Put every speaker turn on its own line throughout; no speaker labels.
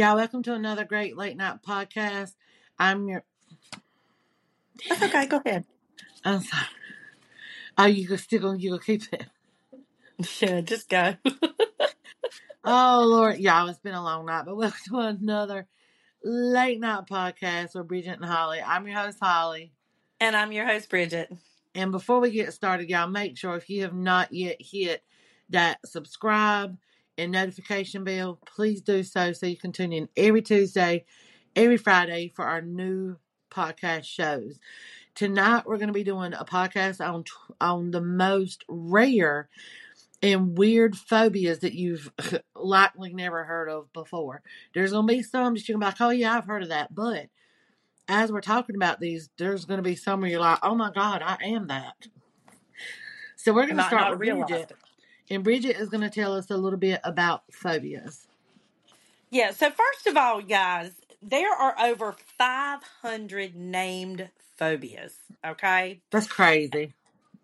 Yeah, welcome to another great late night podcast. I'm your.
That's okay. Go ahead.
I'm sorry. Oh, you still gonna you gonna keep it?
Yeah, just go.
Oh Lord, y'all, it's been a long night, but welcome to another late night podcast with Bridget and Holly. I'm your host Holly,
and I'm your host Bridget.
and before we get started, y'all, make sure if you have not yet hit that subscribe and notification bell, please do so so you can tune in every Tuesday, every Friday for our new podcast shows. Tonight we're going to be doing a podcast on on the most rare and weird phobias that you've likely never heard of before. There's going to be some that you're going to be like, oh yeah, I've heard of that. But as we're talking about these, there's going to be some where you're like, oh my God, I am that. So we're going to start with Bridget. And Bridget is going to tell us a little bit about phobias.
Yeah. So first of all, guys, there are over 500 named phobias. Okay.
That's crazy.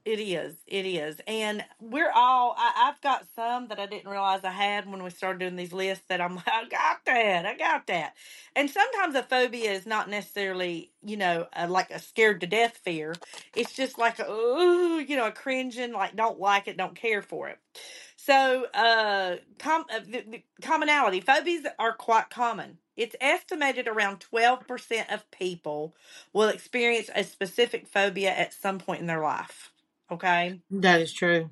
It is. It is. And we're all, I, I've got some that I didn't realize I had when we started doing these lists that I'm like, I got that. I got that. And sometimes a phobia is not necessarily, you know, a, like a scared to death fear. It's just like, a, ooh, you know, a cringing, like, don't like it, don't care for it. So, uh, com- uh, the, the commonality phobias are quite common. It's estimated around 12% of people will experience a specific phobia at some point in their life. Okay.
That is true.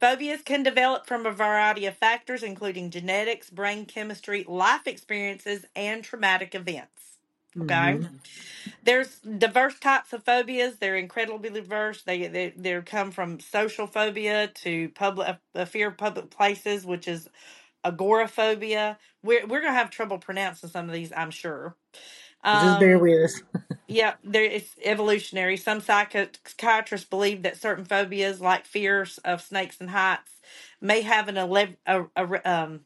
Phobias can develop from a variety of factors, including genetics, brain chemistry, life experiences, and traumatic events. Okay.
hmm
There's diverse types of phobias. They're incredibly diverse. They they they come from social phobia to public a fear of public places, which is agoraphobia. We're we're gonna have trouble pronouncing some of these, I'm sure.
Just bear
Um,
with us.
yeah, there it's evolutionary. Some psychi- psychiatrists believe that certain phobias, like fears of snakes and heights, may have an ele- a, a, re- um,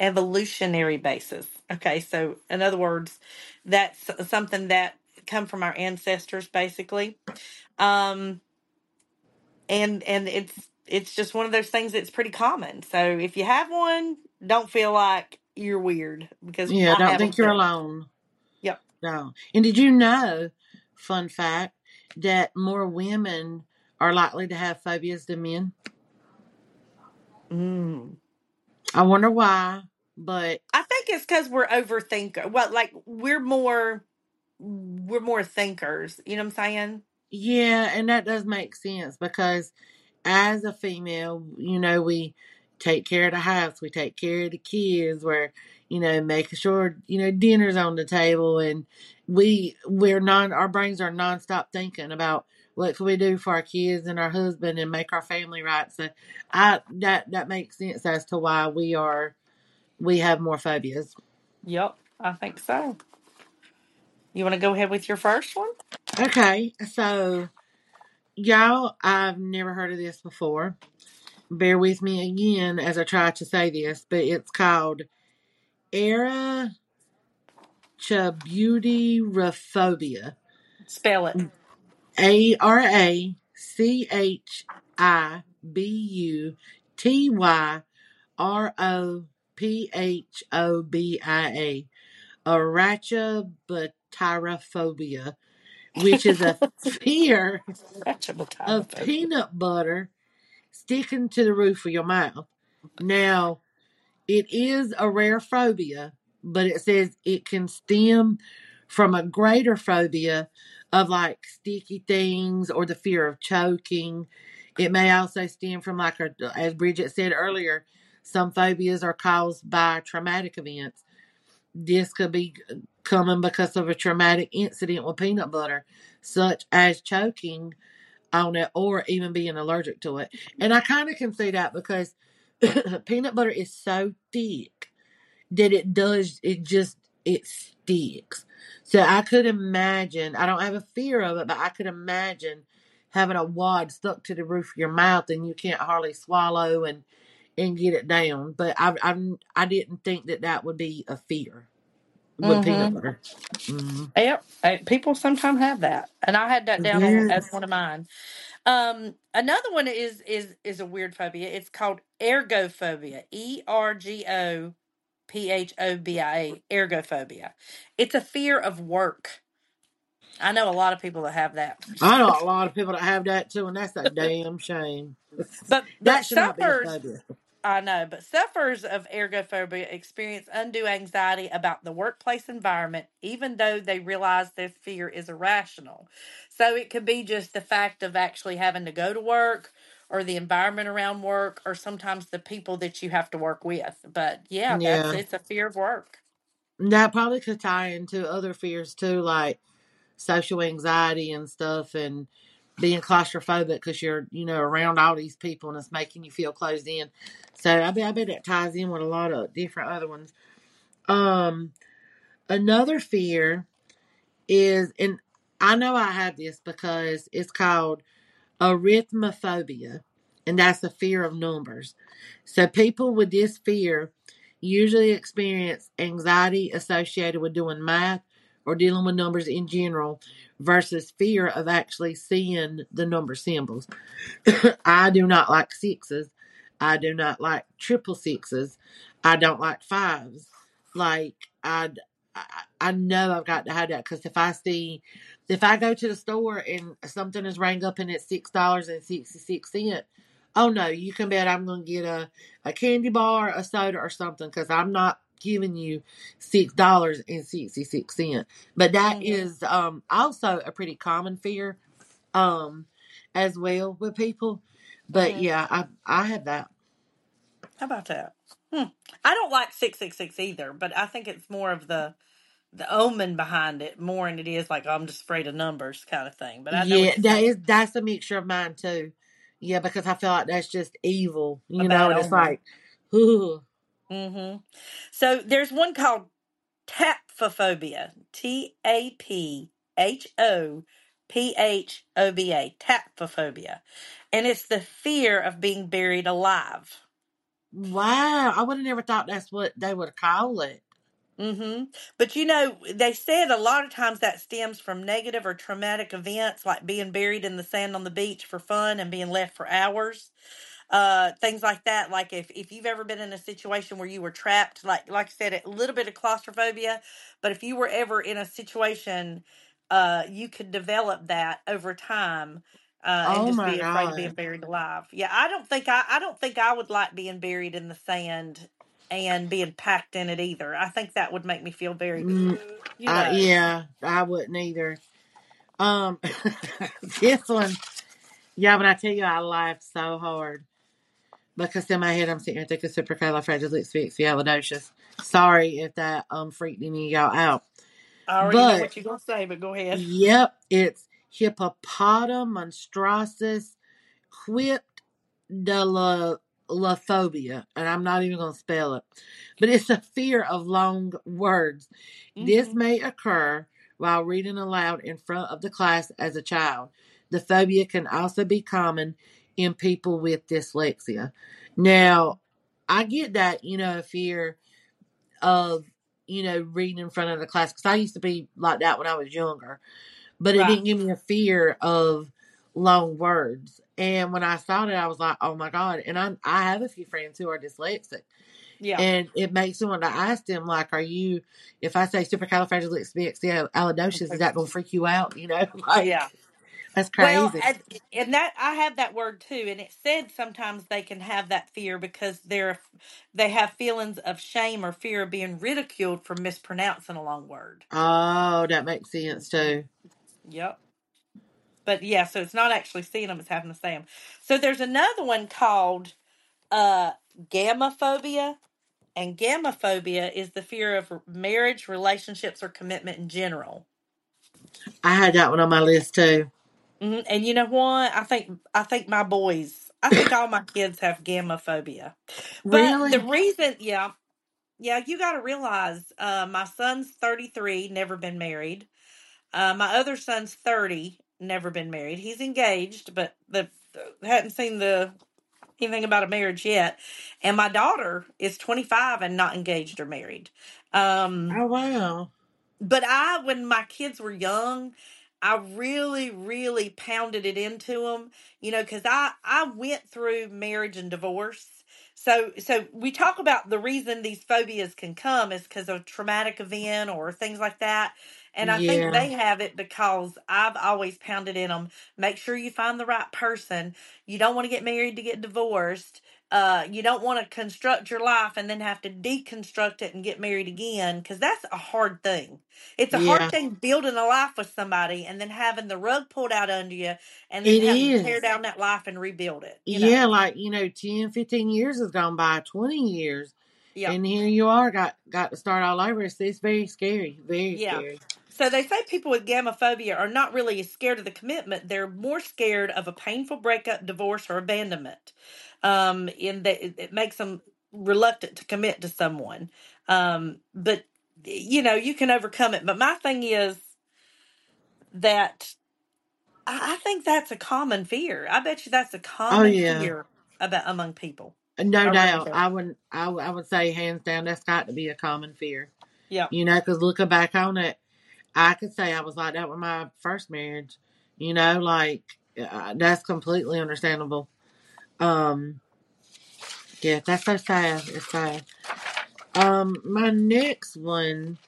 evolutionary basis. Okay, so in other words, that's something that come from our ancestors, basically. Um, and and it's it's just one of those things that's pretty common. So if you have one, don't feel like you're weird because
Yeah,
I
don't think you're alone.
Yep.
No. And did you know, fun fact, that more women are likely to have phobias than men?
Mm.
I wonder why, but
I think it's because we're overthinker. Well, like we're more we're more thinkers. You know what I'm saying?
yeah, and that does make sense because as a female, you know, we take care of the house, we take care of the kids, we're, you know, making sure, you know, dinner's on the table and we we're non our brains are nonstop thinking about what can we do for our kids and our husband and make our family right. So I that that makes sense as to why we are we have more phobias.
Yep, I think so. You want to go ahead with your first one?
Okay, so y'all, I've never heard of this before. Bear with me again as I try to say this, but it's called Era arachibutyrophobia.
Spell it.
A R A C H I B U T Y R O P H O B I A. Arachibutyrophobia, which is a fear of peanut butter sticking to the roof of your mouth. Now, it is a rare phobia, but it says it can stem from a greater phobia of like sticky things or the fear of choking. It may also stem from like a, as Bridget said earlier, some phobias are caused by traumatic events. This could be coming because of a traumatic incident with peanut butter, such as choking on it or even being allergic to it. And I kind of can see that because peanut butter is so thick that it does, it just, it sticks. So I could imagine, I don't have a fear of it, but I could imagine having a wad stuck to the roof of your mouth and you can't hardly swallow and and get it down. But I I I didn't think that that would be a fear with
Mm-hmm.
butter. hmm
Yep. Uh, People sometimes have that, and I had that down on, as one of mine. Um, another one is is is a weird phobia. It's called ergophobia. E R G O P H O B I A, ergophobia. It's a fear of work. I know a lot of people that have that.
I know a lot of people that have that too, and that's a damn shame.
But but
That should not be a
sufferers
phobia.
I know, but sufferers of ergophobia experience undue anxiety about the workplace environment, even though they realize their fear is irrational. So it could be just the fact of actually having to go to work or the environment around work or sometimes the people that you have to work with. But yeah, that's
Yeah.
it's a fear of work.
That probably could tie into other fears too, like social anxiety and stuff, and being claustrophobic because you're, you know, around all these people and it's making you feel closed in. So I bet I bet that ties in with a lot of different other ones. Um, another fear is, and I know I have this because it's called arithmophobia, and that's the fear of numbers. So people with this fear usually experience anxiety associated with doing math or dealing with numbers in general versus fear of actually seeing the number symbols. I do not like sixes. I do not like triple sixes. I don't like fives. Like I, I, know I've got to have that because if I see, if I go to the store and something is rang up and it's six dollars and sixty six cent, oh no, you can bet I'm to get a a candy bar, a soda, or something because I'm not giving you six dollars and sixty six cent. But that
Mhm.
is um also a pretty common fear um as well with people. But
Mhm.
yeah, I I have that.
How about that? Hmm. I don't like six six six either, but I think it's more of the the omen behind it more than it is like I'm just afraid of numbers kind of thing. But I know
Yeah, that is that's a mixture of mine too. Yeah, because I feel like that's just evil, you know, and it's like, ooh,
hmm So there's one called taphophobia. T A P H O P H O B A. Taphophobia. And it's the fear of being buried alive.
wow, I would have never thought that's what they would call it.
hmm But you know, they said a lot of times that stems from negative or traumatic events like being buried in the sand on the beach for fun and being left for hours. Uh, things like that. Like if, if you've ever been in a situation where you were trapped, like like I said, a little bit of claustrophobia, but if you were ever in a situation, uh, you could develop that over time. Uh, and
Oh
just
my
be afraid of being
god.
buried alive. Yeah, I don't think I, I don't think I would like being buried in the sand and being packed in it either. I think that would make me feel very,
Mm,
you
uh,
know.
yeah, I wouldn't either. Um, this one, yeah, but I tell you, I laughed so hard because in my head I'm sitting here thinking supercalifragilisticexpialidocious. Sorry if that um freaked any of y'all out,
I already know what you're gonna say, but go ahead.
yep, it's hippopotamonstransis quipdalophobia, and I'm not even going to spell it, but it's a fear of long words. This
hmm
may occur while reading aloud in front of the class as a child. The phobia can also be common in people with dyslexia. Now, I get that, you know, fear of, you know, reading in front of the class because I used to be like that when I was younger, but it
Right.
didn't give me a fear of long words. And when I saw that, I was like, oh my God. And I, I have a few friends who are dyslexic.
Yeah.
And it makes me want to ask them, like, are you, if I say supercalifragilisticexpialidocious, is that going to freak you out? You know, like,
Yeah.
That's
Well,
crazy.
and, and that I have that word too, and it said sometimes they can have that fear because they're they have feelings of shame or fear of being ridiculed for mispronouncing a long word.
Oh, that makes sense too.
Yep. But yeah, so it's not actually seeing them; it's having to say them. So there's another one called uh, and gamophobia is the fear of marriage, relationships, or commitment in general.
I had that one on my list too.
Hmm And you know what? I think I think my boys, I think all my kids have gamophobia. But the
Really?
reason, yeah, yeah, you got to realize, uh, my son's thirty three, never been married. Uh, my other son's thirty, never been married. He's engaged, but the hadn't seen the anything about a marriage yet. And my daughter is twenty five and not engaged or married. Um,
Oh, wow.
but I, when my kids were young, I really, really pounded it into them, you know, because I I went through marriage and divorce, So, so we talk about the reason these phobias can come is because of traumatic event or things like that. And I think
Yeah,
they have it because I've always pounded in them. Make sure you find the right person. You don't want to get married to get divorced. Uh, you don't want to construct your life and then have to deconstruct it and get married again because that's a hard thing. It's a hard thing building a life with somebody and then having the rug pulled out under you and then
it
having to tear
is.
down that life and rebuild it. You know.
Yeah, like, you know, 10, 15 years has gone by, 20 years.
Yeah.
And here you are, got got to start all over. It's, it's very scary. Very
Yeah.
scary.
So they say people with gamophobia are not really scared of the commitment; they're more scared of a painful breakup, divorce, or abandonment. Um, in that it, it makes them reluctant to commit to someone. Um, but you know, you can overcome it. But my thing is that I I think that's a common fear. I bet you that's a
Oh,
common
yeah.
fear about among people.
No doubt.
do.
I would, I, would- I would say hands down, that's got to be a common fear.
Yeah.
You know, because looking back on it, I could say I was like that with my first marriage. You know, like uh, that's completely understandable. Um, yeah, that's so sad. It's sad. Um, my next one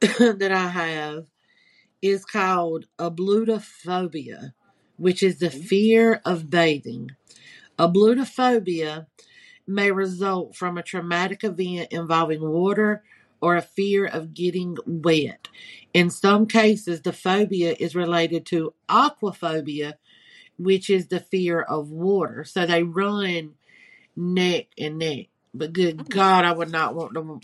that I have is called ablutophobia, which is the fear of bathing. Ablutophobia may result from a traumatic event involving water or a fear of getting wet. In some cases, the phobia is related to aquaphobia, which is the fear of water. So they run neck and neck. But good
Mm.
God, I would not want to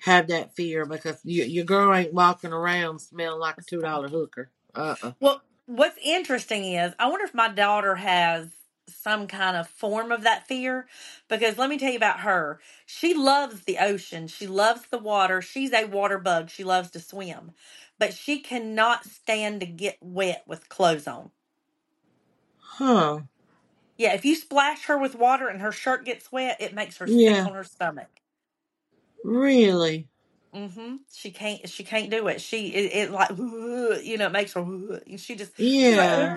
have that fear because you, your girl ain't walking around smelling like a two dollar hooker. Uh uh
Well, what's interesting is I wonder if my daughter has some kind of form of that fear because let me tell you about her. She loves the ocean. She loves the water. She's a water bug. She loves to swim. But she cannot stand to get wet with clothes on.
Huh.
Yeah, if you splash her with water and her shirt gets wet, it makes her sick
Yeah.
on her stomach.
Really?
Mm-hmm. She can't. She can't do it. She it, it like you know it makes her. She just she's
Yeah.
like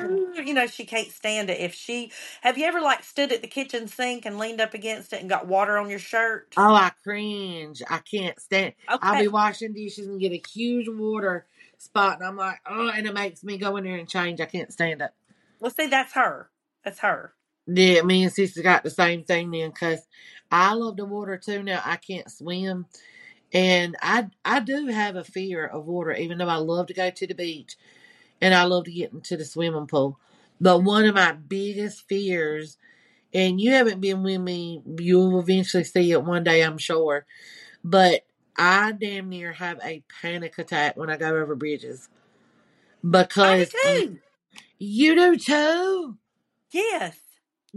you know she can't stand it. If she have you ever like stood at the kitchen sink and leaned up against it and got water on your shirt?
Oh, I cringe. I can't stand. I'll be
Okay,
washing dishes and get a huge water spot, and I'm like, oh, and it makes me go in there and change. I can't stand it.
Well see that's her. That's her.
Yeah, me and sister got the same thing then, cause I love the water too. Now I can't swim, and I I do have a fear of water, even though I love to go to the beach and I love to get into the swimming pool. But one of my biggest fears, and you haven't been with me, you'll eventually see it one day, I'm sure. But I damn near have a panic attack when I go over bridges
I
because
too.
You do too.
Yes.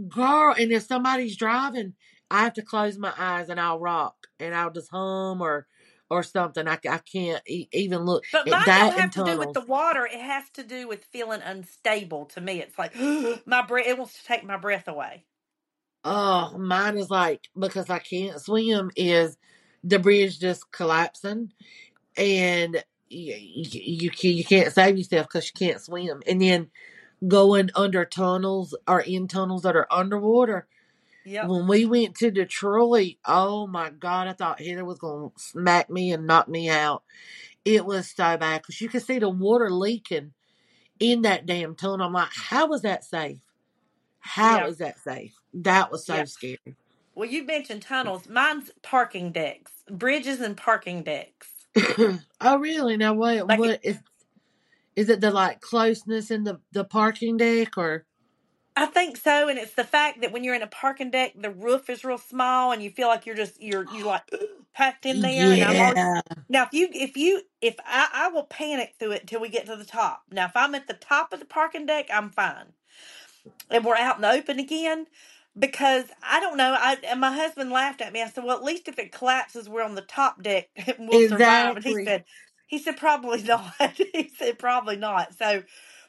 Girl, and if somebody's driving, I have to close my eyes and I'll rock and I'll just hum or or something. I, I can't e- even look
But
at
mine don't
that in
have to do with the water. It has to do with feeling unstable. To me, it's like my breath. It wants to take my breath away.
Oh, mine is like because I can't swim is the bridge just collapsing and you you, can, you can't save yourself because you can't swim and then going under tunnels or in tunnels that are underwater.
Yep.
When we went to Detroit, oh my God, I thought Heather was going to smack me and knock me out. It was so bad because you could see the water leaking in that damn tunnel. I'm like, how was that safe? How
Yeah.
is that safe? That was so
Yeah.
scary.
Well, you mentioned tunnels. Mine's parking decks, bridges, and parking decks.
oh really? Now what?
Like
What is? Is it the like closeness in the the parking deck or?
I think so, and it's the fact that when you're in a parking deck, the roof is real small, and you feel like you're just you're you like packed in there. And I'm always
Yeah.
now if you if you if I I will panic through it until we get to the top. Now if I'm at the top of the parking deck, I'm fine, and we're out in the open again. Because I don't know, I and my husband laughed at me. I said, "Well, at least if it collapses, we're on the top deck and we'll survive." And he
Exactly.
said, "He said probably not." he said probably not. So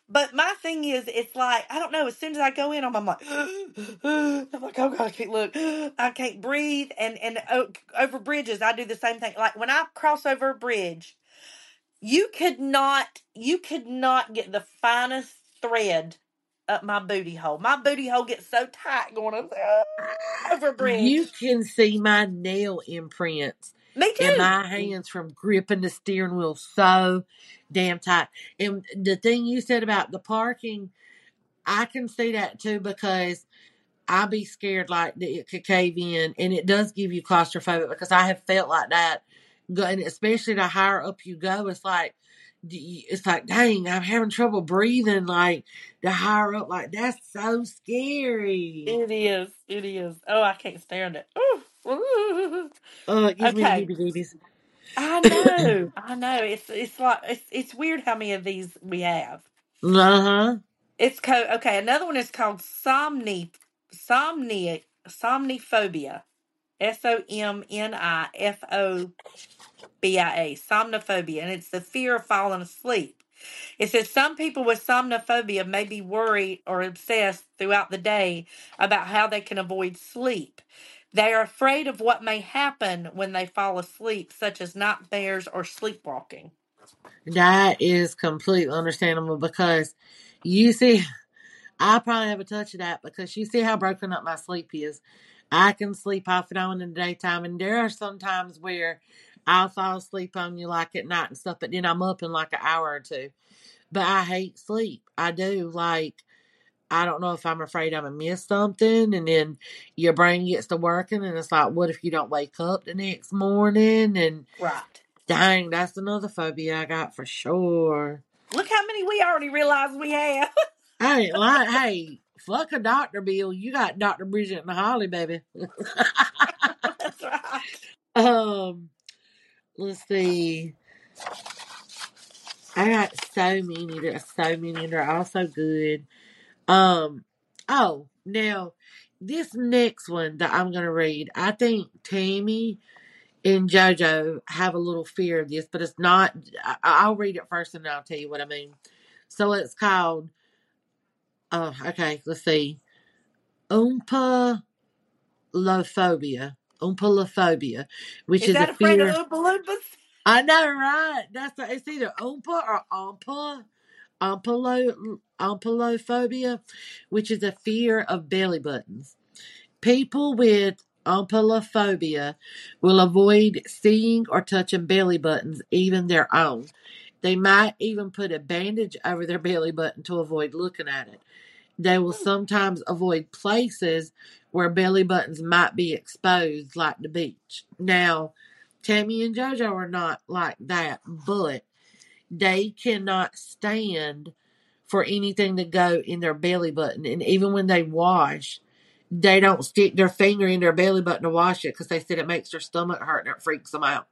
but my thing is, it's like I don't know. As soon as I go in, I'm, I'm like, I'm like, oh god, I can't look, I can't breathe. And and o- over bridges, I do the same thing. Like when I cross over a bridge, you could not, you could not get the finest thread up my booty hole. My booty hole gets so tight going over, over bridge.
You can see my nail imprints
Me too.
in my hands from gripping the steering wheel so damn tight. And the thing you said about the parking, I can see that too because I be scared like that it could cave in, and it does give you claustrophobic because I have felt like that. And especially the higher up you go, it's like it's like dang, I'm having trouble breathing. Like the higher up, like that's so scary.
It is. It is. Oh, I can't stand it. Ooh.
Oh, it gives
Okay.
me heebie-jeebies.
I know. I know. It's it's like it's it's weird how many of these we have.
Uh huh.
It's co okay. Another one is called somni somni somniphobia. S O M N I F O B I A. Somnophobia, and it's the fear of falling asleep. It says some people with somnophobia may be worried or obsessed throughout the day about how they can avoid sleep. They are afraid of what may happen when they fall asleep, such as nightmares or sleepwalking.
That is completely understandable because you see, I probably have a touch of that because you see how broken up my sleep is. I can sleep off and on in the daytime, and there are some times where I'll fall asleep on you like at night and stuff, but then I'm up in like an hour or two. But I hate sleep. I do. Like, I don't know if I'm afraid I'm gonna miss something, and then your brain gets to working, and it's like, what if you don't wake up the next morning? And
Right.
dang, that's another phobia I got for sure.
Look how many we already realized we have.
I ain't like, hey, fuck a doctor bill. You got Dr. Bridget and Holly, baby.
That's right.
um, let's see. I got so many. There's so many. and They're all so good. Um, oh, now this next one that I'm gonna read, I think Tammy and JoJo have a little fear of this, but it's not. I, I'll read it first and then I'll tell you what I mean. So it's called. Oh, okay. Let's see. Oompa lophobia. Oompa which
Is
is,
that
a
afraid of
fear.
Oompa Loompas?
I know, right? That's a, it's either oompa or ompa. Ompalo, ompalophobia, which is a fear of belly buttons. People with ompalophobia will avoid seeing or touching belly buttons, even their own. They might even put a bandage over their belly button to avoid looking at it. They will sometimes avoid places where belly buttons might be exposed, like the beach. Now, Tammy and JoJo are not like that, but they cannot stand for anything to go in their belly button. And even when they wash, they don't stick their finger in their belly button to wash it because they said it makes their stomach hurt and it freaks them out.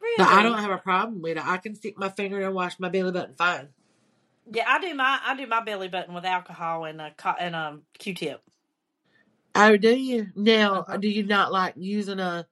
Really?
But I don't have a problem with it. I can stick my finger in and wash my belly button fine.
Yeah, I do my I do my belly button with alcohol and a co- and um Q-tip.
Oh, do you? Now,
Uh-huh.
do you not like using a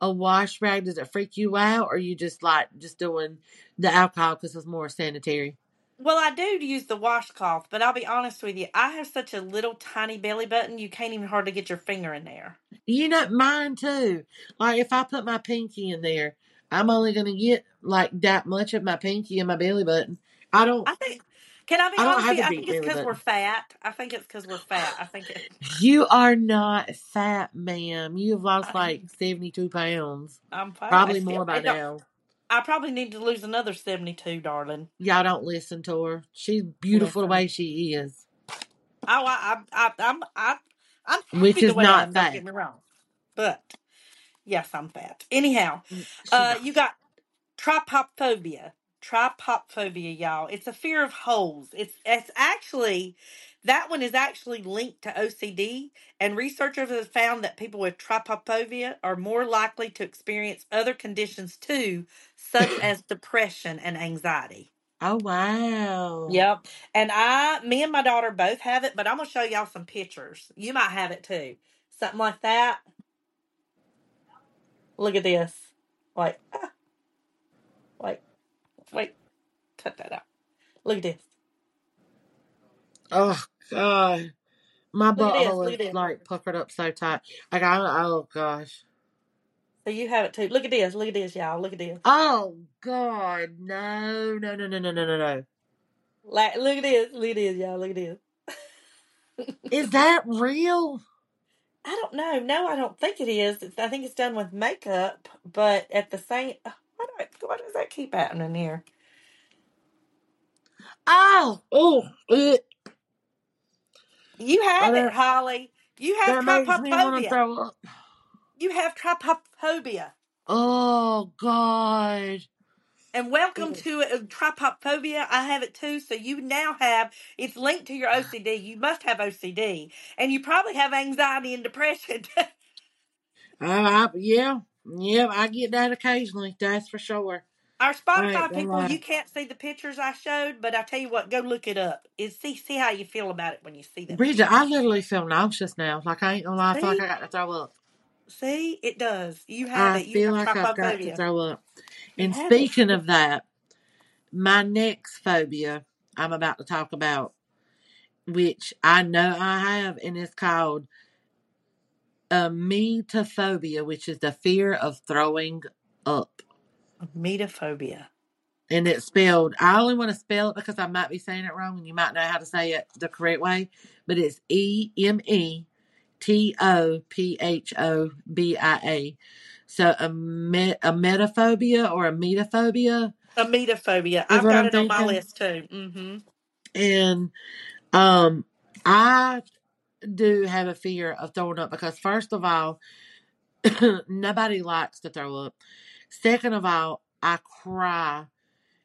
a wash rag? Does it freak you out, or you just like just doing the alcohol because it's more sanitary?
Well, I do use the washcloth, but I'll be honest with you, I have such a little tiny belly button, you can't even hardly get your finger in there.
You know, mine too. Like if I put my pinky in there, I'm only gonna get like that much of my pinky in my belly button. I don't.
I think. Can I be
I don't
honest
have
with you? I think it's because we're fat. I think it's because we're fat. I think it.
You are not fat, ma'am. You've lost
I,
like seventy two pounds,
I'm fat. I
probably
still.
more by
It don't,
now.
I probably need to lose another seventy-two, darling.
Y'all don't listen to her. She's beautiful the
Listen.
way she is,
Oh, I, I, I, I'm, I, I'm
which
happy the
is
way I
not
am. Don't
fat.
get me wrong, but yes, I'm fat. Anyhow,
She
uh,
not.
you got trypophobia. Trypophobia, y'all. It's a fear of holes. It's it's actually that one is actually linked to OCD, and researchers have found that people with trypophobia are more likely to experience other conditions too, such as depression and anxiety.
Oh wow.
Yep. And I, me and my daughter both have it, but I'm gonna show y'all some pictures. You might have it too. Something like that. Look at this. Like, ah, wait, cut that out. Look at this.
Oh god. My
Look at this.
butthole
Look
is
at this.
like puckered up so tight. Like I oh gosh.
So you have it too. Look at this. Look at this, y'all. Look at this.
Oh god. No, no, no, no, no, no, no, no.
Like, look at this. Look at this, y'all. Look at this.
Is that real?
I don't know. No, I don't think it is. It's, I think it's done with makeup, but at the same, why, do I, why does that keep happening here?
Oh, oh, it,
You have
Oh,
it,
that-
Holly. You have
that makes me want to
trypophobia.
throw up.
You have trypophobia.
Oh God.
And welcome to uh, trypophobia. I have it too. So you now have it's linked to your OCD. You must have OCD, and you probably have anxiety and depression.
Uh, I, yeah, yeah, I get that occasionally. That's for sure.
Our Spotify
Right,
people,
right.
you can't see the pictures I showed, but I tell you what, go look it up. Is see see how you feel about it when you see them.
Bridget, I literally feel nauseous now. Like I ain't gonna lie, I feel like
See?
I got to throw up.
See, it does. You have
I
it. You
feel
have
like I've got to
trypophobia.
throw up.
You
And
have
speaking of that, my next phobia I'm about to talk about, which I know I have, and it's called emetophobia, which is the fear of throwing up.
Metaphobia.
And it's spelled, I only want to spell it because I might be saying it wrong and you might know how to say it the correct way, but it's E M E T O P H O B I A. So a, me- a metaphobia or a metaphobia.
Emetophobia. I've got
I'm
it on my list too. Mm-hmm.
And um, I do have a fear of throwing up because, first of all, nobody likes to throw up. Second of all, I cry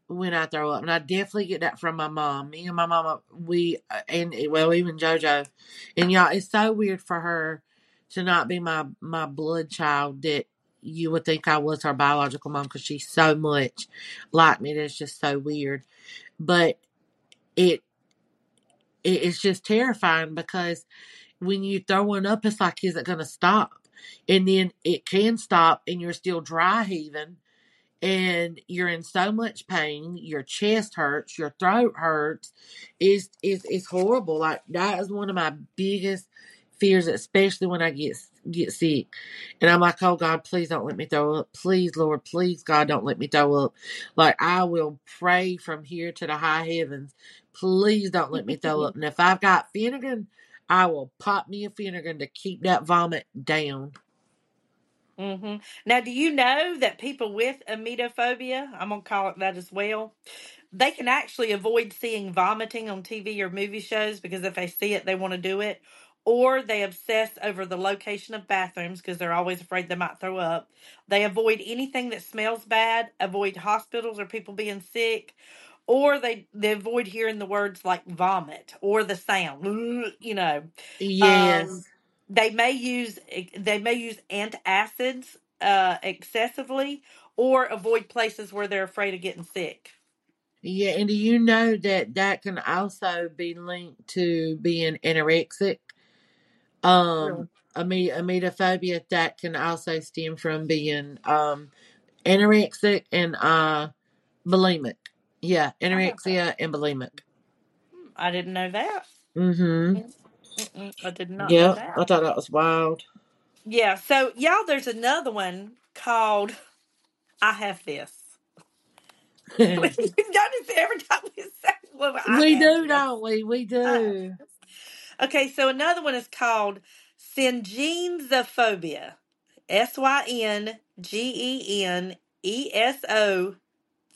when I throw up, and I definitely get that from my mom. Me and my mama, we uh, and well, even JoJo, and y'all, it's so weird for her to not be my my blood child that you would think I was her biological mom because she's so much like me. That's just so weird, but it it is just terrifying because when you throwing up, it's like, is it going to stop? And then it can stop, and you're still dry heaving, and you're in so much pain. Your chest hurts, your throat hurts. It's it's it's horrible. Like that is one of my biggest fears, especially when I get get sick. And I'm like, oh God, please don't let me throw up. Please, Lord, please, God, don't let me throw up. Like I will pray from here to the high heavens. Please don't let me throw up. And if I've got Phenergan, I will pop me a Phenergan to keep that vomit down.
Mm-hmm. Now, do you know that people with emetophobia, I'm gonna call it that as well, they can actually avoid seeing vomiting on TV or movie shows because if they see it, they want to do it, or they obsess over the location of bathrooms because they're always afraid they might throw up. They avoid anything that smells bad, avoid hospitals or people being sick, or they they avoid hearing the words like vomit or the sound, you know.
Yes.
Um, they may use they may use antacids uh, excessively or avoid places where they're afraid of getting sick.
Yeah, and do you know that that can also be linked to being anorexic? Um, ame- emetophobia that can also stem from being um anorexic and uh bulimic. Yeah, anorexia and bulimic.
I didn't know that.
Mm-hmm.
Mm-mm, I did not that.
I thought that was wild.
Yeah, so y'all, there's another one called "I Have This." Every time we say, "Well,
we do,
this."
don't we? We do.
Okay, so another one is called syngenzophobia. S Y N G E N E S O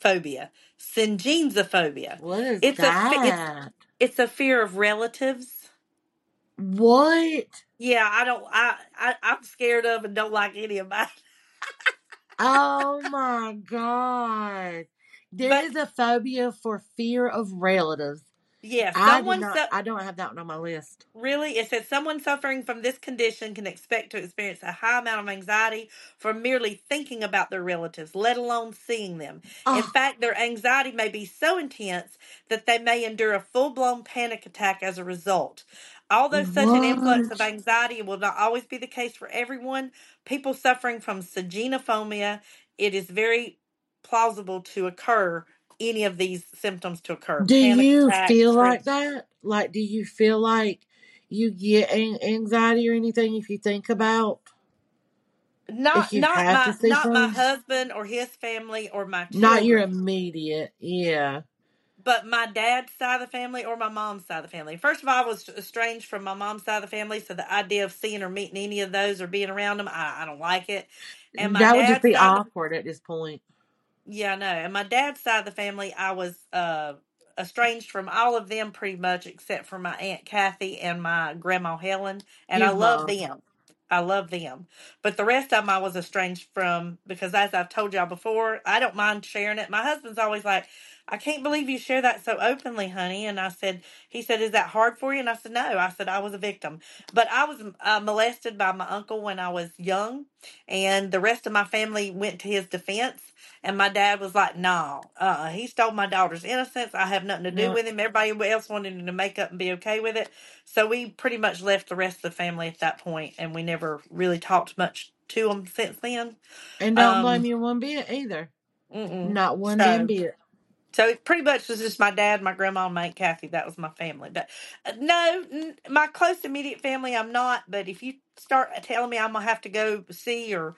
phobia. Syngenzophobia.
What is
It's a fe- it's
that?
it's a fear of relatives.
What?
Yeah, I don't I, I I'm scared of and don't like any of mine.
Oh my god. There
But
is a phobia for fear of relatives.
Yeah,
I did
someone
not
so
I don't have that one on my list.
Really, it says someone suffering from this condition can expect to experience a high amount of anxiety from merely thinking about their relatives, let alone seeing them. In
Oh,
fact, their anxiety may be so intense that they may endure a full blown panic attack as a result. Although such an influx of anxiety will not always be the case for everyone, people suffering from sagenophobia, it is very plausible to occur any of these symptoms to occur
Do
panic
you feel like that? Like do you feel like you get an- anxiety or anything if you think about
Not
if you
not
have to
my
see
not my husband or his family or my
Not your
children.
immediate, yeah.
but my dad's side of the family or my mom's side of the family. First of all, I was estranged from my mom's side of the family, so the idea of seeing or meeting any of those or being around them, I, I don't like it. And my
that would just
dad's
be
side of the
awkward at this point.
Yeah, I know. And my dad's side of the family, I was uh, estranged from all of them pretty much, except for my aunt Kathy and my grandma Helen, and I love
mom.
them. I love them, but the rest of them I was estranged from because, as I've told y'all before, I don't mind sharing it. My husband's always like, "I can't believe you share that so openly, honey." And I said, "He said, is that hard for you?" And I said, "No." I said, "I was a victim, but I was uh, molested by my uncle when I was young, and the rest of my family went to his defense." And my dad was like, "No, uh, he stole my daughter's innocence. I have nothing to do with him. Everybody else wanted him to make up and be okay with it. So we pretty much left the rest of the family at that point, and we never really talked much to them since then.
And don't blame
Um,
you one bit either.
mm-mm.
Not one damn
So,
bit.
So it pretty much was just my dad, my grandma, and my aunt Kathy. That was my family. But uh, no, n- my close immediate family, I'm not. But if you start telling me I'm gonna have to go see or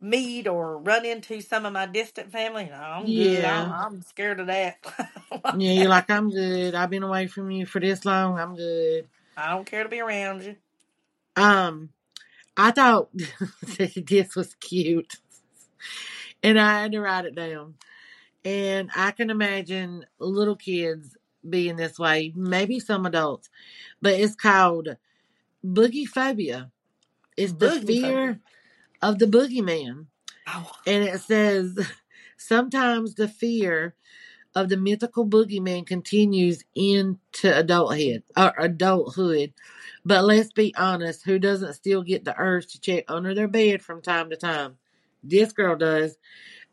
meet or run into some of my distant family, no, I'm good. I'm,
Yeah.
I'm scared of that.
Yeah, you're like, I'm good. I've been away from you for this long. I'm good.
I don't care to be around you.
Um, I thought this was cute. And I had to write it down. And I can imagine little kids being this way, maybe some adults, but it's called boogie phobia. It's the fear
phobia.
of the boogeyman.
Oh,
And it says sometimes the fear of the mythical boogeyman continues into adulthood or adulthood. But let's be honest, who doesn't still get the urge to check under their bed from time to time? This girl does.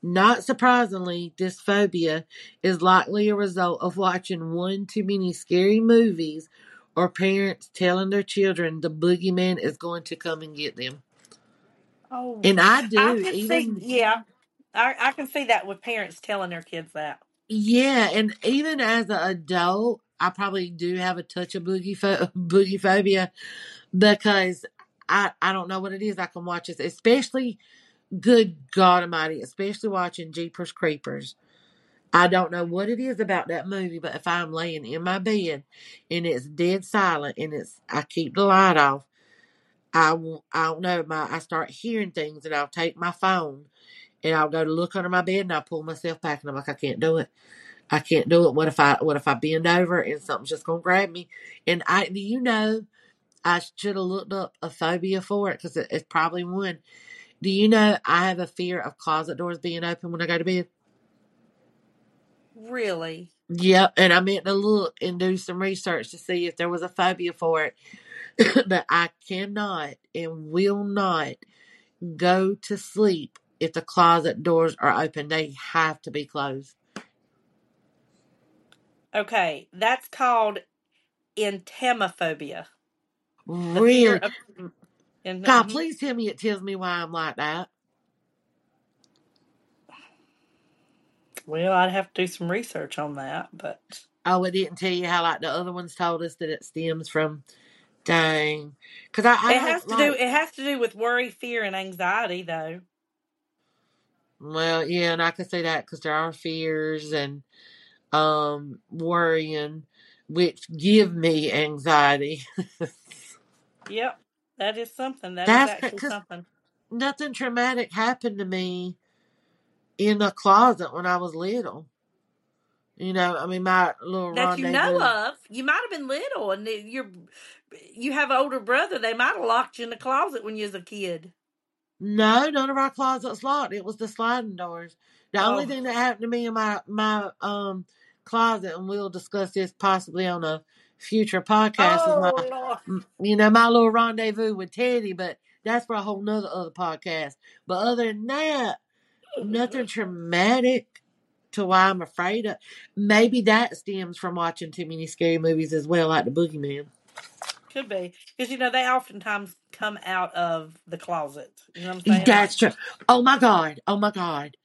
Not surprisingly, this phobia is likely a result of watching one too many scary movies or parents telling their children the boogeyman is going to come and get them.
oh.
And I do,
I can see,
even
yeah, I, I can see that with parents telling their kids that.
Yeah, and even as an adult, I probably do have a touch of boogie pho- boogie phobia because I I don't know what it is. I can watch this, especially good God Almighty, especially watching Jeepers Creepers. I don't know what it is about that movie, but if I'm laying in my bed and it's dead silent and it's I keep the light off, I I don't know my I start hearing things and I'll take my phone and I'll go to look under my bed and I'll pull myself back and I'm like I can't do it. I can't do it. What if I what if I bend over and something's just gonna grab me? And I do you know I should have looked up a phobia for it because it, it's probably one. Do you know I have a fear of closet doors being open when I go to bed?
Really?
Yep, and I meant to look and do some research to see if there was a phobia for it, but I cannot and will not go to sleep if the closet doors are open. They have to be closed.
Okay, that's called entomophobia. The fear
Really,
of. And,
God, please tell me it tells me why I'm like that.
Well, I'd have to do some research on that, but
Oh, it didn't tell you how like the other ones told us that it stems from. Dang, because I, I
it
don't
has to
like.
do. It has to do with worry, fear, and anxiety, though.
Well, yeah, and I can say that because there are fears and um worrying, which give me anxiety.
Yep, that is something. That is
That's
actually
because
something.
nothing traumatic happened to me in a closet when I was little. You know, I mean, my little
That you know
rendezvous.
of. You might have been little, and then you're you have an older brother. They might have locked you in the closet when you was a kid.
No, none of our closets locked. It was the sliding doors. The only
Oh,
thing that happened to me in my my um closet, and we'll discuss this possibly on a future podcast, is my
oh Lord.
you know my little rendezvous with Teddy, but that's for a whole nother other podcast. But other than that, nothing traumatic to why I'm afraid of. Maybe that stems from watching too many scary movies as well, like the Boogeyman.
Could be because you know they oftentimes come out of the closet. You know what I'm saying?
That's true. Oh my god. Oh my god.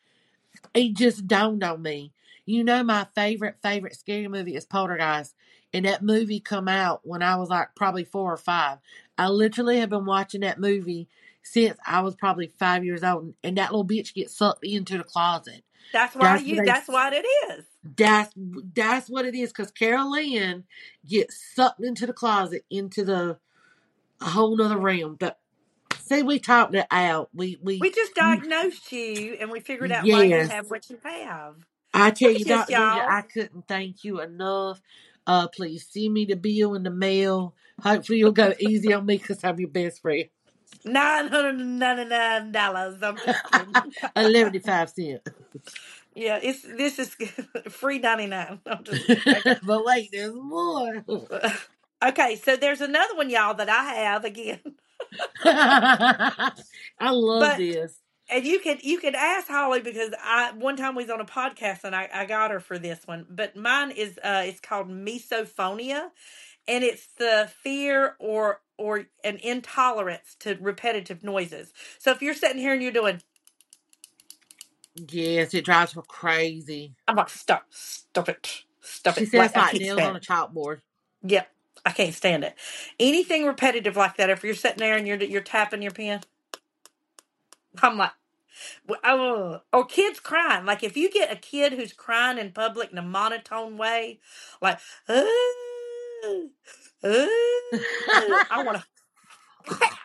It just dawned on me. You know my favorite favorite scary movie is Poltergeist, and that movie come out when I was like probably four or five. I literally have been watching that movie since I was probably five years old, and that little bitch gets sucked into the closet.
that's why
That's
you.
what.
That's what it is.
That's that's what it is. Because Carol Anne gets sucked into the closet, into the a whole nother realm. But see, we talked it out. We we,
We just diagnosed you and we figured out why you
Yes.
have what you have.
I tell you.
Y'all.
I couldn't thank you enough. Uh, please send me the bill in the mail. Hopefully, you'll go easy on me because I'm your best friend.
Nine hundred and ninety nine dollars.
Eleven five cent.
yeah, it's this is free ninety nine. I'm just kidding. Okay.
but wait, there's more.
okay, so there's another one, y'all, that I have again.
I love
But-
this.
And you can you can ask Holly because I one time we was on a podcast and I, I got her for this one. But mine is uh it's called misophonia and it's the fear or or an intolerance to repetitive noises. So if you're sitting here and you're doing
Yes, it drives her crazy.
I'm like stop stop it stop
She
it
says
I
like
can't
nails
stand
on a
it.
chalkboard.
Yep, I can't stand it. Anything repetitive like that. If you're sitting there and you're you're tapping your pen, I'm like, oh, or kids crying. Like if you get a kid who's crying in public in a monotone way, like, I want to.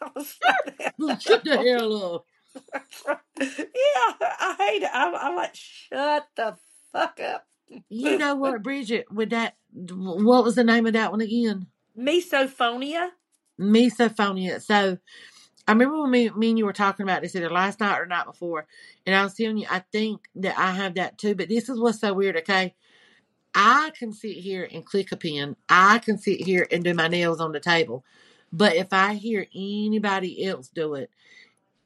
Shut the hell up.
yeah, I hate it. I'm, I'm like, shut the fuck up.
You know what, Bridget? With that, what was the name of that one again?
Misophonia.
misophonia. So I remember when me, me and you were talking about this either last night or night before, and I was telling you I think that I have that too. But this is what's so weird. Okay, I can sit here and click a pen. I can sit here and do my nails on the table. But if I hear anybody else do it,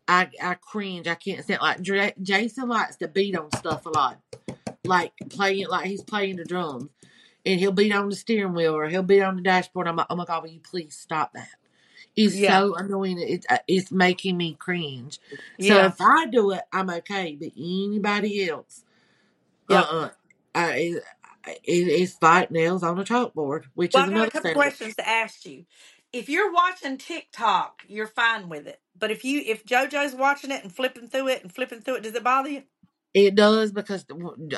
I I cringe. I can't stand. Like Dra- Jason likes to beat on stuff a lot, like playing like he's playing the drums, and he'll beat on the steering wheel or he'll beat on the dashboard. I'm like, oh my god, will you please stop that? It's
Yeah.
so annoying. It's uh, it's making me cringe. So
Yeah.
if I do it, I'm okay. But anybody else,
Yeah.
uh, uh I, it, it, it's like nails on a chalkboard, which
Well,
is
I got a
another
couple questions to ask you. If you're watching TikTok, you're fine with it. But if you if JoJo's watching it and flipping through it and flipping through it, does it bother you?
It does because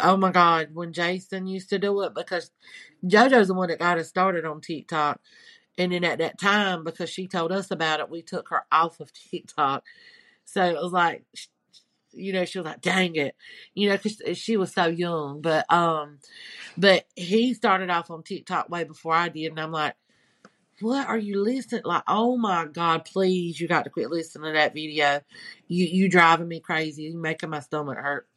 oh my god, when Jason used to do it, because JoJo's the one that got us started on TikTok, and then at that time, because she told us about it, we took her off of TikTok. So it was like, you know, she was like, "Dang it," you know, because she was so young. But um, but he started off on TikTok way before I did, and I'm like, "What are you listening?" Like, oh my god, please, you got to quit listening to that video. You you driving me crazy. You making my stomach hurt.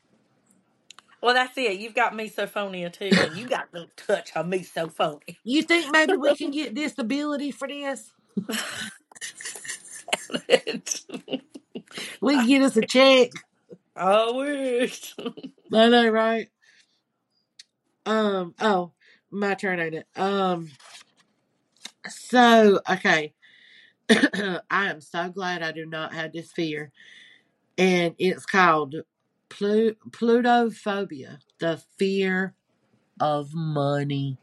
Well, that's it. You've got misophonia too, and you got the touch of misophonia.
You think maybe we can get disability for this? We can get us a check.
I wish.
I know, right? Um. Oh, my turn, ain't it? Um. So okay, I am so glad I do not have this fear, and it's called Plu- Plutophobia, the fear of money.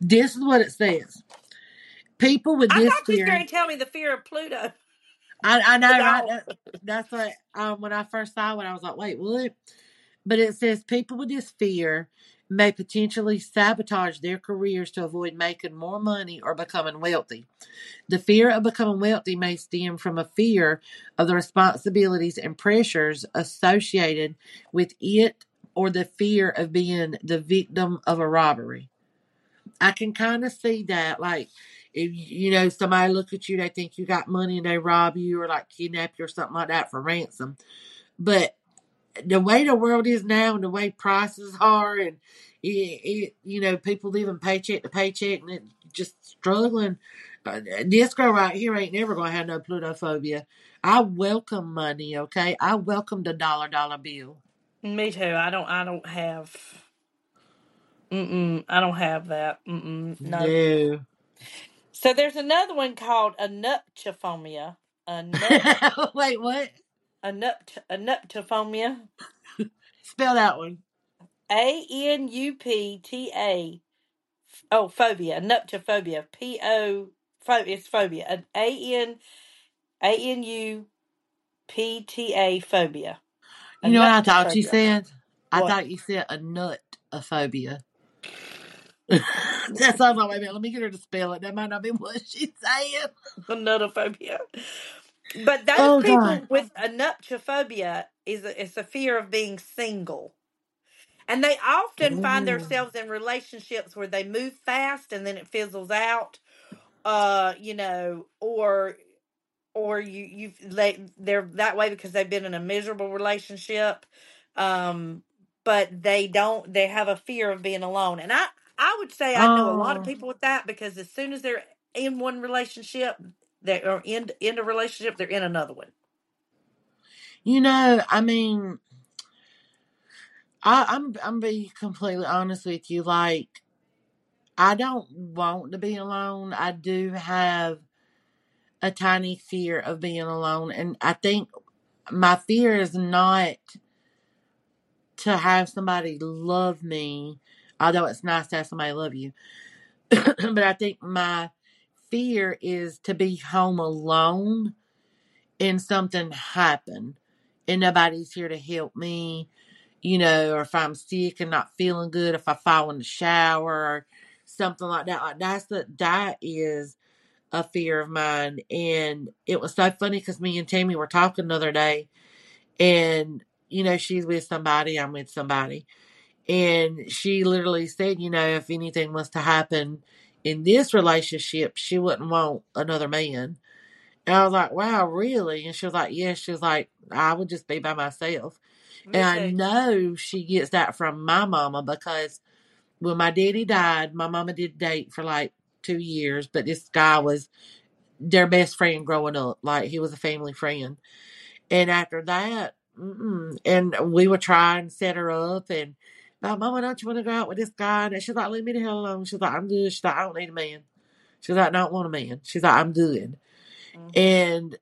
This is what it says. People with
I
this
thought you were going to tell me the fear of Pluto.
I, I know, right? that's what um when I first saw it, I was like, wait, what? But it says people with this fear may potentially sabotage their careers to avoid making more money or becoming wealthy. The fear of becoming wealthy may stem from a fear of the responsibilities and pressures associated with it or the fear of being the victim of a robbery. I can kind of see that, like, if you know somebody look at you, they think you got money and they rob you or like kidnap you or something like that for ransom. But the way the world is now and the way prices are, and it, it you know people living paycheck to paycheck and just struggling. Uh, this girl right here ain't never gonna have no plutophobia. I welcome money, okay? I welcome the dollar dollar bill.
Me too. I don't. I don't have. Mm-mm. I don't have that. Mm-mm. No.
No.
So there's another one called anuptaphobia. Anup,
Wait, what?
Anupt, anuptaphobia.
Spell that one.
A N U P T A. Oh, phobia. Anuptaphobia. P O. It's phobia. A N A N U P T A phobia.
You know what I thought you said? I
What?
thought you said a nut a phobia. That's all I'm Let me get her to spell it. That might not be what she's saying.
A nutophobia. But those
Oh
people
God.
with a nuptophobia is a, it's a fear of being single. And they often find themselves in relationships where they move fast and then it fizzles out. Uh, you know, or or you you they they're that way because they've been in a miserable relationship. Um, but they don't they have a fear of being alone. And I I would say I know a lot of
Oh.
people with that because as soon as they're in one relationship, they are in in a relationship, they're in another one.
You know, I mean, I, I'm I'm be completely honest with you. Like, I don't want to be alone. I do have a tiny fear of being alone, and I think my fear is not to have somebody love me, although it's nice to have somebody love you. but I think my fear is to be home alone and something happen and nobody's here to help me, you know, or if I'm sick and not feeling good, if I fall in the shower or something like that. Like that's the that is a fear of mine. And it was so funny because me and Tammy were talking the other day and you know, she's with somebody, I'm with somebody. And she literally said, you know, if anything was to happen in this relationship, she wouldn't want another man. And I was like, wow, really? And she was like, yes. She was like, I would just be by myself. And I know she gets that from my mama because when my daddy died, my mama did date for like two years, but this guy was their best friend growing up. Like he was a family friend. And after that, and we would try and set her up and, like, Mama, don't you want to go out with this guy? And she's like, leave me the hell alone. She's like, I'm good. She's like, I don't need a man. She's like, I don't want a man. She's like, I'm good.
hmm
And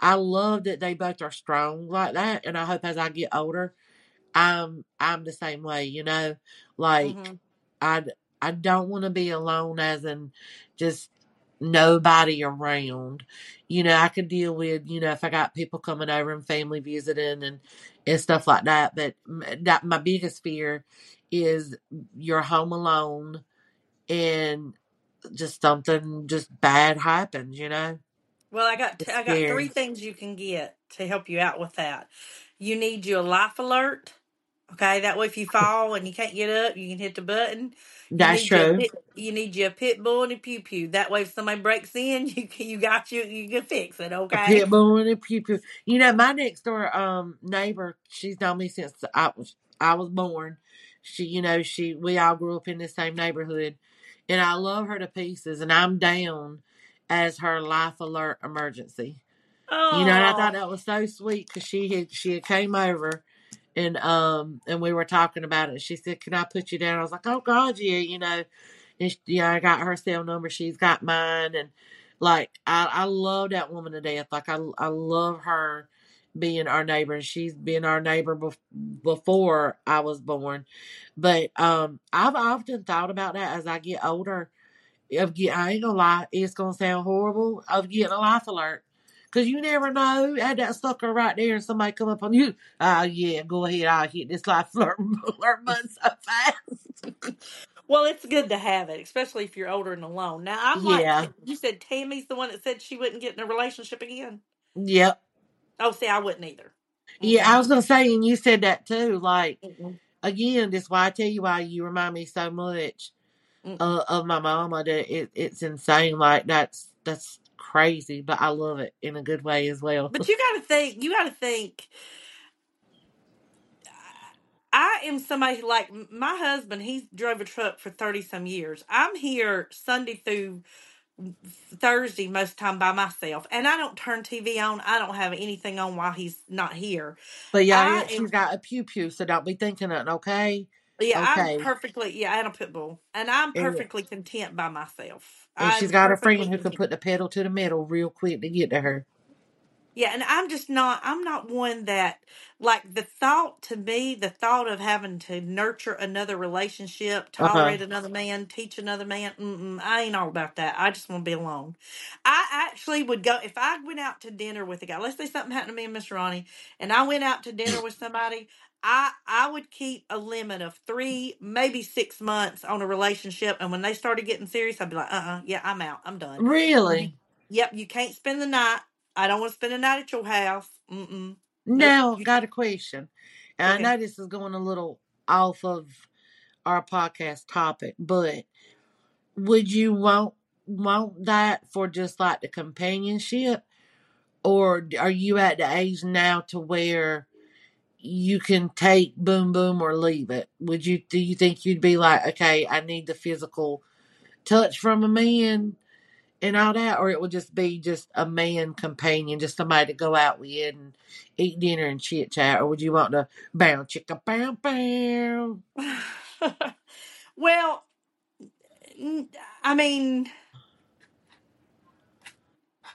I love that they both are strong like that. And I hope as I get older, I'm I'm the same way, you know. Like
hmm
I I don't want to be alone, as in just nobody around. You know, I could deal with you know if I got people coming over and family visiting and and stuff like that. But that my biggest fear is you're home alone and just something just bad happens. You know,
Well, I got t- I got three things you can get to help you out with that. You need your life alert. Okay, that way if you fall and you can't get up, you can hit the button. You
That's
need
true.
pit, you need your pit bull and a pew pew. That way if somebody breaks in, you can, you got you you can fix it.
A
Okay.
pit bull and a pew pew. You know, my next door um neighbor, she's known me since I was I was born. She, you know, she we all grew up in the same neighborhood, and I love her to pieces. And I'm down as her life alert emergency. Oh. You know, and I thought that was so sweet because she had she had came over and um and we were talking about it. She said, "Can I put you down?" I was like, "Oh God, yeah." You know, and she, yeah, I got her cell number. She's got mine, and like I I love that woman to death. Like I I love her being our neighbor. and She's been our neighbor bef- before I was born, but um I've often thought about that as I get older. Of get, I ain't gonna lie, it's gonna sound horrible. Of getting a life alert. Cause you never know. Had that sucker right there, and somebody come up on you. Oh yeah, go ahead. I'll hit this life alert, alert button so fast.
well, it's good to have it, especially if you're older and alone. Now, I'm like
Yeah.
T- you said, Tammy's the one that said she wouldn't get in a relationship again.
Yep.
Oh, see, I wouldn't either.
Yeah, I
Mm-mm.
was gonna say, and you said that too. Like
Mm-mm.
again, this why I tell you why you remind me so much
Mm-mm.
uh, of my mama. That it, it's insane. Like that's that's crazy, but I love it in a good way as well.
But you got to think. You got to think. I am somebody like my husband. He drove a truck for thirty some years. I'm here Sunday through Thursday most time by myself, and I don't turn TV on. I don't have anything on while he's not here.
But yeah,
I
she's
am.
got a pew pew, so don't be thinking nothing. Okay,
Yeah, I'm perfectly. Yeah, I and a pit bull, and I'm
And
perfectly content by myself.
and she's
I'm
got a
perfectly
friend who can
content.
put the pedal to the metal real quick to get to her.
Yeah, and I'm just not, I'm not one that, like, the thought to me, the thought of having to nurture another relationship,
Uh huh.
tolerate another man, teach another man, mm-mm, I ain't all about that. I just want to be alone. I actually would go, if I went out to dinner with a guy, let's say something happened to me and Miss Ronnie, and I went out to dinner with somebody, I I would keep a limit of three, maybe six months on a relationship, and when they started getting serious, I'd be like, uh, uh yeah, I'm out, I'm done.
Really?
yep, you can't spend the night. I don't want to spend the night at your house. Mm-mm.
Now,
you-
got a question. And
Go
I know this is going a little off of our podcast topic, but would you want want that for just like the companionship, or are you at the age now to where you can take boom boom or leave it? Would you do you think you'd be like, okay, I need the physical touch from a man and all that, or it would just be just a man companion, just somebody to go out with and eat dinner and chit chat, or would you want to bow chicka bow bow?
well, i mean,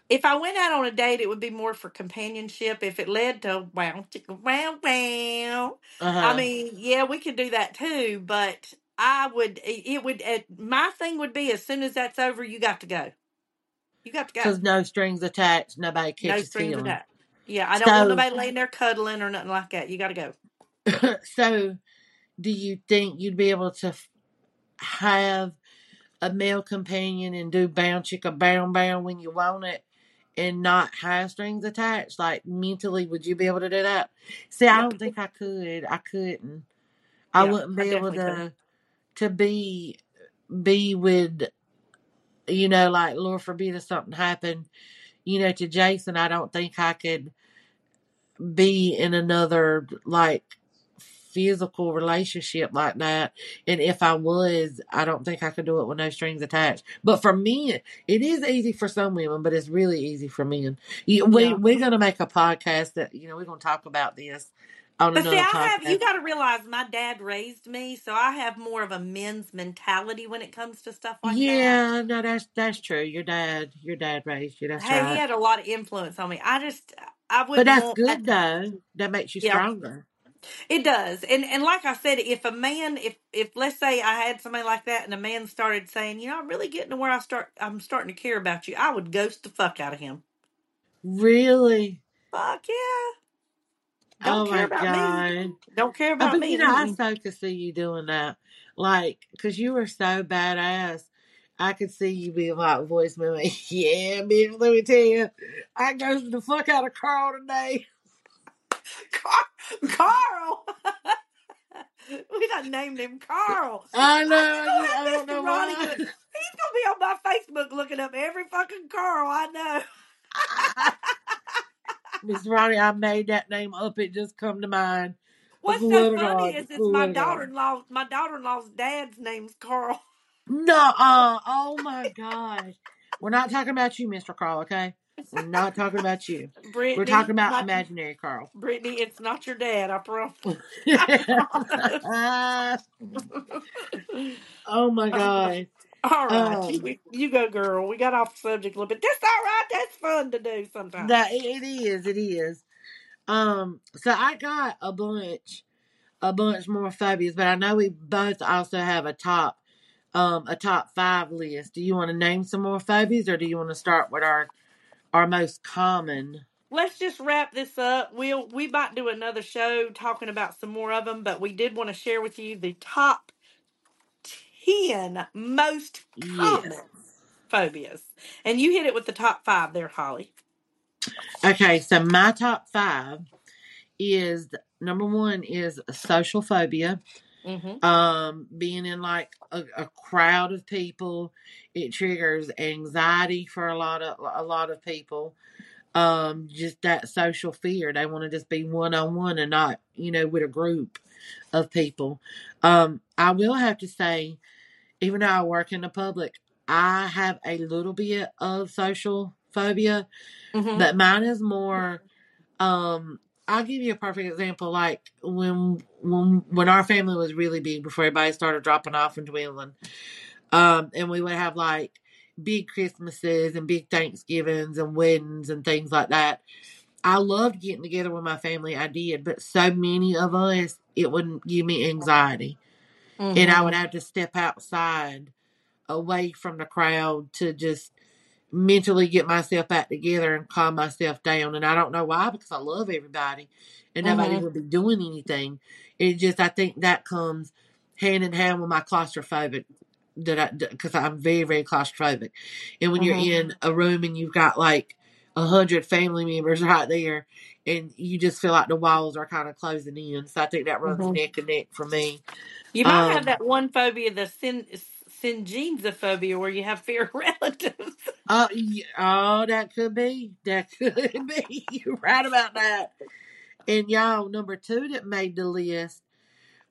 if I went out on a date, it would be more for companionship. If it led to wow, chicka, wow, wow.
Uh-huh.
I mean, yeah, we could do that too, but I would, it would, it, my thing would be as soon as that's over, you got to go. You got to go.
because no strings attached, nobody
No
catches
strings
feelings.
attached. Yeah, I don't want
So-
nobody laying there cuddling or nothing like that. You got to go.
so, do you think you'd be able to f- have a male companion and do bound chicka bound bound when you want it and not have strings attached? Like mentally, would you be able to do that? See, I don't think I could. I couldn't. I
Yeah,
wouldn't
I
be able
definitely
to to be be with you know like Lord forbid if something happened you know to Jason. I don't think I could be in another like physical relationship like that. And if I was, I don't think I could do it with no strings attached. But for men, it is easy for some women, but it's really easy for men. We
Yeah.
we're gonna make a podcast that you know we're gonna talk about this on
But see, I
podcast.
have, you got to realize my dad raised me, so I have more of a men's mentality when it comes to stuff like that.
yeah, no, that's that's true. Your dad, your dad raised you. That's
Hey,
right.
he had a lot of influence on me. I just, I
but
wouldn't
that's good though. That makes you
Yeah.
stronger.
It does, and and like I said, if a man, if if let's say I had somebody like that, and a man started saying, you know, I'm really getting to where I start, I'm starting to care about you, I would ghost the fuck out of him.
Really?
Fuck yeah, don't
oh
care
my
about
god.
me. Don't care
Uh,
about
but
me.
you know, I
Mm-mm.
so could see you doing that, like, cause you were so badass. I could see you being like voice memo. Yeah, bitch. Let me tell you, I ghosted the fuck out of Carl today.
Car- Carl. we done named him Carl.
I know.
I
I, don't
Mr.
know
Ronnie
why.
He's gonna be on my Facebook looking up every fucking Carl I know.
Miss Ronnie, I made that name up. It just come to mind.
What's so funny is it's my
let it on?
daughter-in-law. My daughter-in-law's dad's name's Carl.
No, uh, oh my gosh. We're not talking about you, Mr. Carl, okay? We're not talking about you.
Brittany,
We're talking about
my-
imaginary Carl.
Brittany, it's not your dad. I promise.
oh my god.
All right,
Um,
you, you go, girl. We got off the subject a little bit. That's all right. That's fun to do sometimes.
That it it is, it is. Um, so I got a bunch, a bunch more phobias, but I know we both also have a top, um, a top five list. Do you want to name some more phobias, or do you want to start with our, our most common?
Let's just wrap this up. We'll we might do another show talking about some more of them, but we did want to share with you the top ten most common
Yes.
phobias, and you hit it with the top five there, Holly.
Okay, so my top five is number one is social phobia.
Mm-hmm.
um being in like a, a crowd of people it triggers anxiety for a lot of a lot of people um just that social fear they want to just be one on one and not you know with a group of people um i will have to say even though i work in the public i have a little bit of social phobia
Mm-hmm.
but mine is more um I'll give you a perfect example. Like when when when our family was really big before everybody started dropping off and dwindling, um, and we would have like big Christmases and big Thanksgivings and weddings and things like that. I loved getting together with my family. I did, but so many of us, it wouldn't give me anxiety, and I would have to step outside, away from the crowd, to just mentally get myself back together and calm myself down. And I don't know why, because I love everybody and nobody
Mm-hmm.
would be doing anything. It just, I think that comes hand in hand with my claustrophobic that I, because I'm very, very claustrophobic. And when you're
Mm-hmm.
in a room and you've got like a hundred family members right there and you just feel like the walls are kind of closing in. So I think that runs
Mm-hmm.
neck and neck for me.
You might have
Um,
that one phobia, the syn phobia, where you have fear of relatives.
Oh, oh, that could be. That could be. You're right about that. And y'all, number two that made the list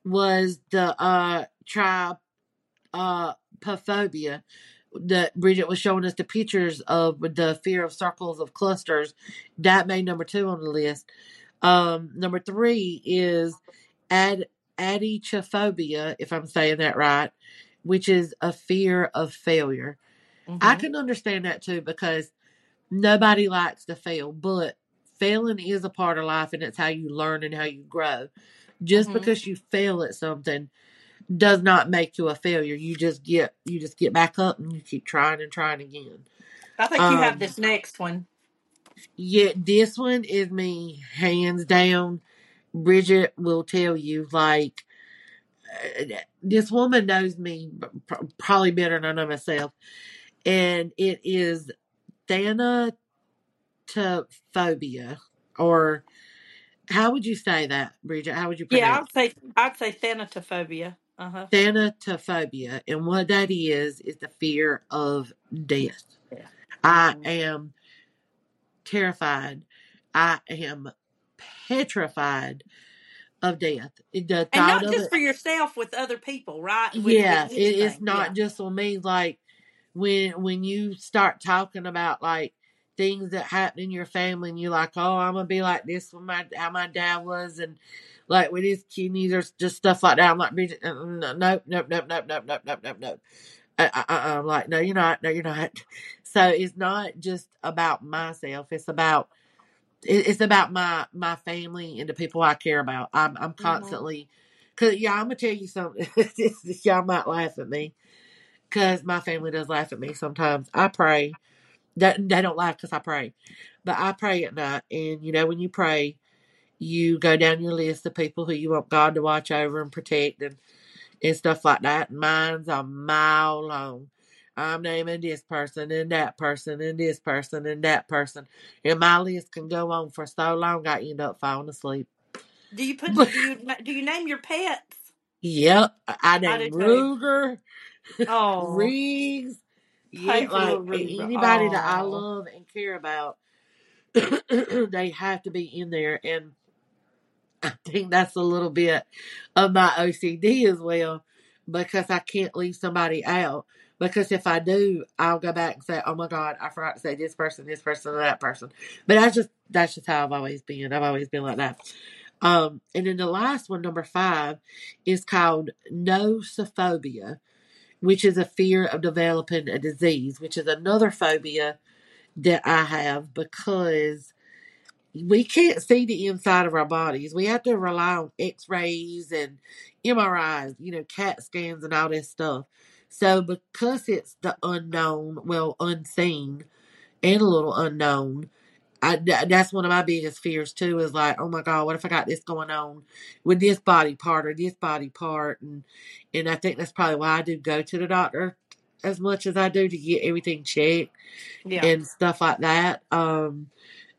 was the uh tribe uh paphobia that Bridget was showing us the pictures of the fear of circles of clusters. That made number two on the list. Um, number three is ad atychiphobia, if I'm saying that right, which is a fear of failure. I
Mm-hmm.
can understand that too because nobody likes to fail, but failing is a part of life and it's how you learn and how you grow. Just
Mhm.
because you fail at something does not make you a failure. You just get you just get back up and you keep trying and trying again.
I think you have
Um
this next one.
yet this one is me hands down. Bridget will tell you like uh, this woman knows me probably better than I know myself, and it is thanatophobia, or how would you say that, Bridget? How would you
Yeah,
pronounce
I'd say I'd say thanatophobia. Uh huh.
thanatophobia? And what that is is the fear of death.
Yeah.
I
Mhm.
am terrified. I am petrified of death. The
And not just
it
for yourself, with other people, right? With,
yeah it's not
Yeah.
just on me like when when you start talking about like things that happen in your family and you're like oh i'm gonna be like this when my how my dad was and like with his kidneys or just stuff like that i'm like "Bridget, uh, uh, no nope nope nope nope nope nope nope nope nope I, I, I- i'm like no you're not no you're not so it's not just about myself it's about it's about my my family and the people I care about. I'm I'm
Mm-hmm.
constantly, cause yeah, I'm gonna tell you something. Y'all might laugh at me, cause my family does laugh at me sometimes. I pray. That they don't laugh cause I pray, but I pray at night. And you know when you pray, you go down your list of people who you want God to watch over and protect and and stuff like that. Mine's a mile long. I'm naming this person and that person and this person and that person. And my list can go on for so long I end up falling asleep.
Do you put? Do you do you name your pets?
yep. I name. Ruger,
Oh,
Riggs. Yeah, like
Ruger.
anybody that I love and care about, they have to be in there. And I think that's a little bit of my OCD as well because I can't leave somebody out. Because if I do, I'll go back and say, "Oh my God, I forgot to say this person, this person, and that person." But that's just that's just how I've always been. I've always been like that. Um, and then the last one, number five, is called nosophobia, which is a fear of developing a disease, which is another phobia that I have because we can't see the inside of our bodies. We have to rely on x rays and MRIs, you know, CAT scans and all this stuff. So, because it's the unknown, well, unseen and a little unknown, I, th- that's one of my biggest fears too is like, oh my God, what if I got this going on with this body part or this body part? And, and I think that's probably why I do go to the doctor as much as I do to get everything checked
Yeah.
and stuff like that. Um,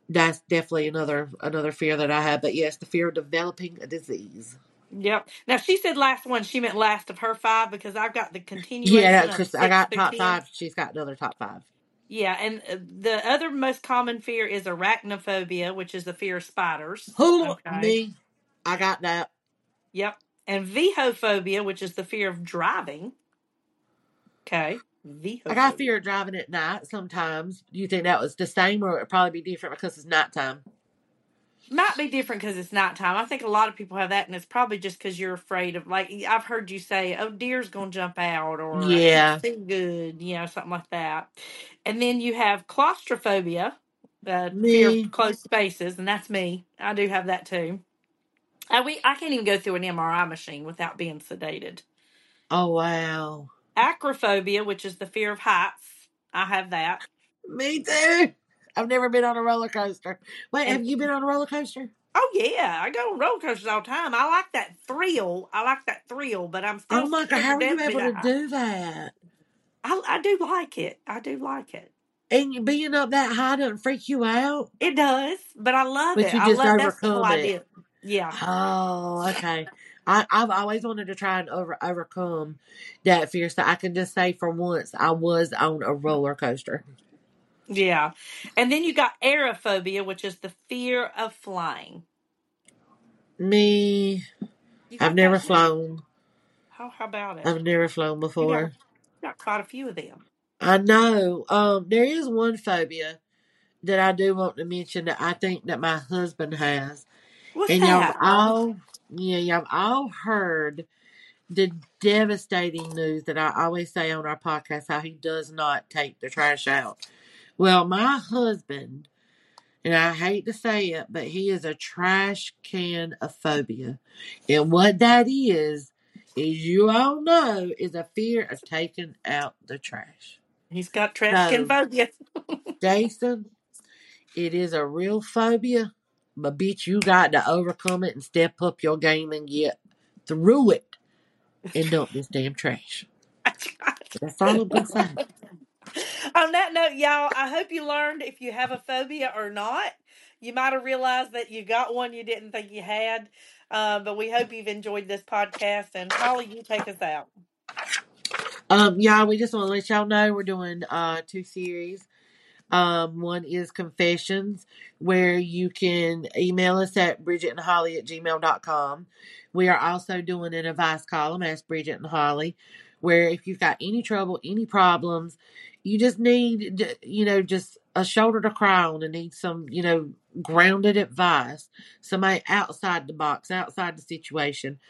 that's definitely another another fear that I have. But yes, the fear of developing a disease.
Yep. Now she said last one. She meant last of her five because I've got the continued. Yeah,
because I got top five. She's got another top five.
Yeah, and uh, the other most common fear is arachnophobia, which is the fear of spiders.
Who
Okay.
me? I got that.
Yep. And vehophobia, which is the fear of driving. Okay.
I got
Vehophobia.
fear of driving at night sometimes. Do you think that was the same or it'd probably be different because it's nighttime?
Might be different because it's nighttime. I think a lot of people have that, and it's probably just because you're afraid of, like, I've heard you say, oh, deer's going to jump out, or I
Yeah.
see good, you know, something like that. And then you have claustrophobia, uh, fear
Me.
of closed spaces, and that's me. I do have that too. I, we, I can't even go through an MRI machine without being sedated.
Oh wow.
Acrophobia, which is the fear of heights. I have that.
Me too. I've never been on a roller coaster. Wait, have you been on a roller coaster?
Oh yeah, I go on roller coasters all the time. I like that thrill. I like that thrill, but I'm oh, still.
Oh my god, how are you able to do that?
I, I do like it. I do like it.
And being up that high doesn't freak you out?
It does, but I love
But
it.
you
I
just
love that's the
overcome
whole
it.
idea. Yeah.
Oh, okay. I, I've always wanted to try and over overcome that fear. So I can just say for once I was on a roller coaster.
Yeah. And then you got aerophobia, which is the fear of flying.
Me,
You
I've never
that
flown.
How, how about it?
I've never flown
You got,
before.
you got quite a few of them.
I know. Um, there is one phobia that I do want to mention that I think that my husband has.
What's
And y'all
that?
all, yeah, y'all all heard the devastating news that I always say on our podcast how he does not take the trash out. Well, my husband, and I hate to say it, but he is a trash can of phobia. And what that is, is you all know, is a fear of taking out the trash.
He's got trash can phobia.
Jason, it is a real phobia, but bitch, you got to overcome it and step up your game and get through it and dump this damn trash. That's all I'm gonna say.
On that note, y'all, I hope you learned if you have a phobia or not. You might have realized that you got one you didn't think you had. Uh, but we hope you've enjoyed this podcast. And Holly, you take us out.
Um, y'all, we just want to let y'all know we're doing uh two series. Um, one is confessions, where you can email us at Bridget and Holly at gmail.com. We are also doing an advice column, Ask Bridget and Holly, where if you've got any trouble, any problems, you just need, you know, just a shoulder to cry on and need some, you know, grounded advice, somebody outside the box, outside the situation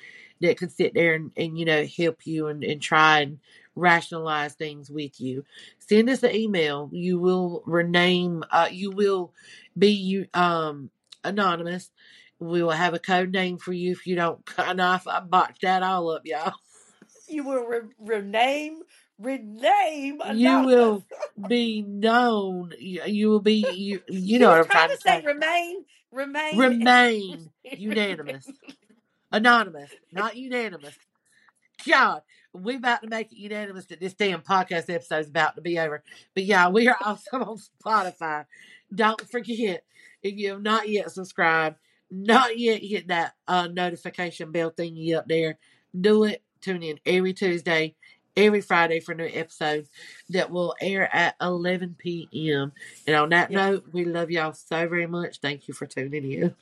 that could sit there and, and you know, help you and, and try and rationalize things with you. Send us an email. You will rename, uh, you will be um anonymous. We will have a code name for you if you don't. I know I botched that all up, y'all.
You will re- rename, rename
You will be known. You, you will be you. You know what I'm
trying to
say.
remain, remain.
Remain unanimous, anonymous, not unanimous. God, we about to make it unanimous that this damn podcast episode is about to be over. But yeah, we are also on Spotify. Don't forget, if you have not yet subscribed, not yet hit that uh, notification bell thingy up there, do it. Tune in every Tuesday, every Friday for new episodes that will air at 11 p.m. And on that
Yeah.
note, we love y'all so very much. Thank you for tuning in.